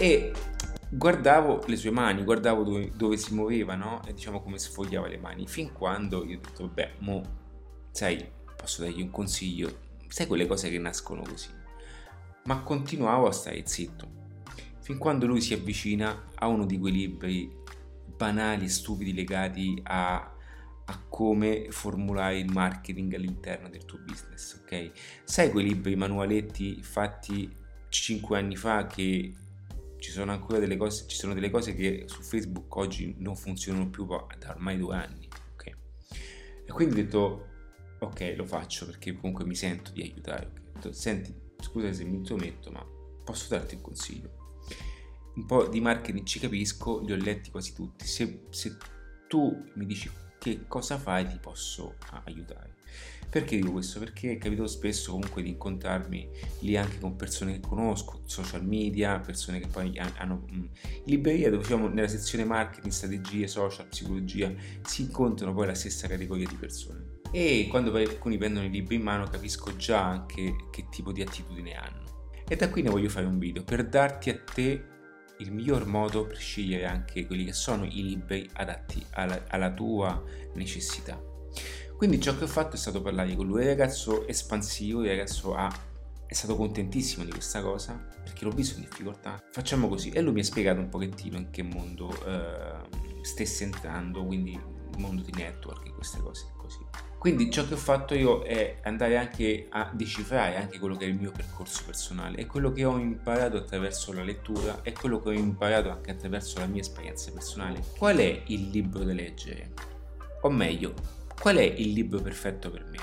e guardavo le sue mani, guardavo dove, dove si muoveva, no? E diciamo come sfogliava le mani, fin quando io ho detto, vabbè, mo, sai, posso dargli un consiglio, sai quelle cose che nascono così. Ma continuavo a stare zitto, fin quando lui si avvicina a uno di quei libri banali e stupidi legati a, a, come formulare il marketing all'interno del tuo business, ok? Sai quei libri, manualetti fatti 5 anni fa che ci sono ancora delle cose, ci sono delle cose che su Facebook oggi non funzionano più da ormai due anni, ok? E quindi ho detto, ok, lo faccio perché comunque mi sento di aiutare. Okay? Detto, Senti, scusa se mi intrometto, ma posso darti un consiglio? Un po' di marketing ci capisco, li ho letti quasi tutti. Se, se tu mi dici che cosa fai, ti posso aiutare. Perché dico questo? Perché è capitato spesso comunque di incontrarmi lì anche con persone che conosco, social media, persone che poi hanno... Libreria dove diciamo nella sezione marketing, strategie, social, psicologia, si incontrano poi la stessa categoria di persone. E quando poi alcuni prendono i libri in mano capisco già anche che tipo di attitudine hanno. E da qui ne voglio fare un video per darti a te il miglior modo per scegliere anche quelli che sono i libri adatti alla, alla tua necessità. Quindi ciò che ho fatto è stato parlare con lui, il ragazzo espansivo, il ragazzo ha, è stato contentissimo di questa cosa perché l'ho visto in difficoltà. Facciamo così e lui mi ha spiegato un pochettino in che mondo eh, stesse entrando, quindi il mondo di network e queste cose così. Quindi ciò che ho fatto io è andare anche a decifrare anche quello che è il mio percorso personale e quello che ho imparato attraverso la lettura e quello che ho imparato anche attraverso la mia esperienza personale. Qual è il libro da leggere? O meglio, Qual è il libro perfetto per me?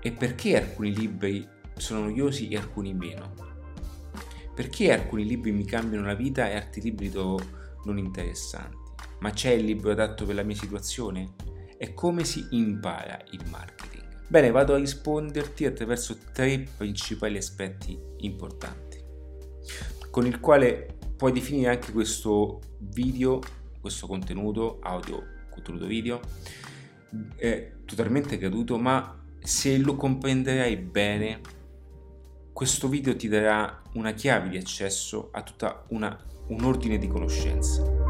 E perché alcuni libri sono noiosi e alcuni meno? Perché alcuni libri mi cambiano la vita e altri libri trovo non interessanti? Ma c'è il libro adatto per la mia situazione? E come si impara il marketing? Bene, vado a risponderti attraverso tre principali aspetti importanti, con il quale puoi definire anche questo video, questo contenuto audio, contenuto video, è totalmente caduto, ma se lo comprenderai bene, questo video ti darà una chiave di accesso a tutta una, un ordine di conoscenze.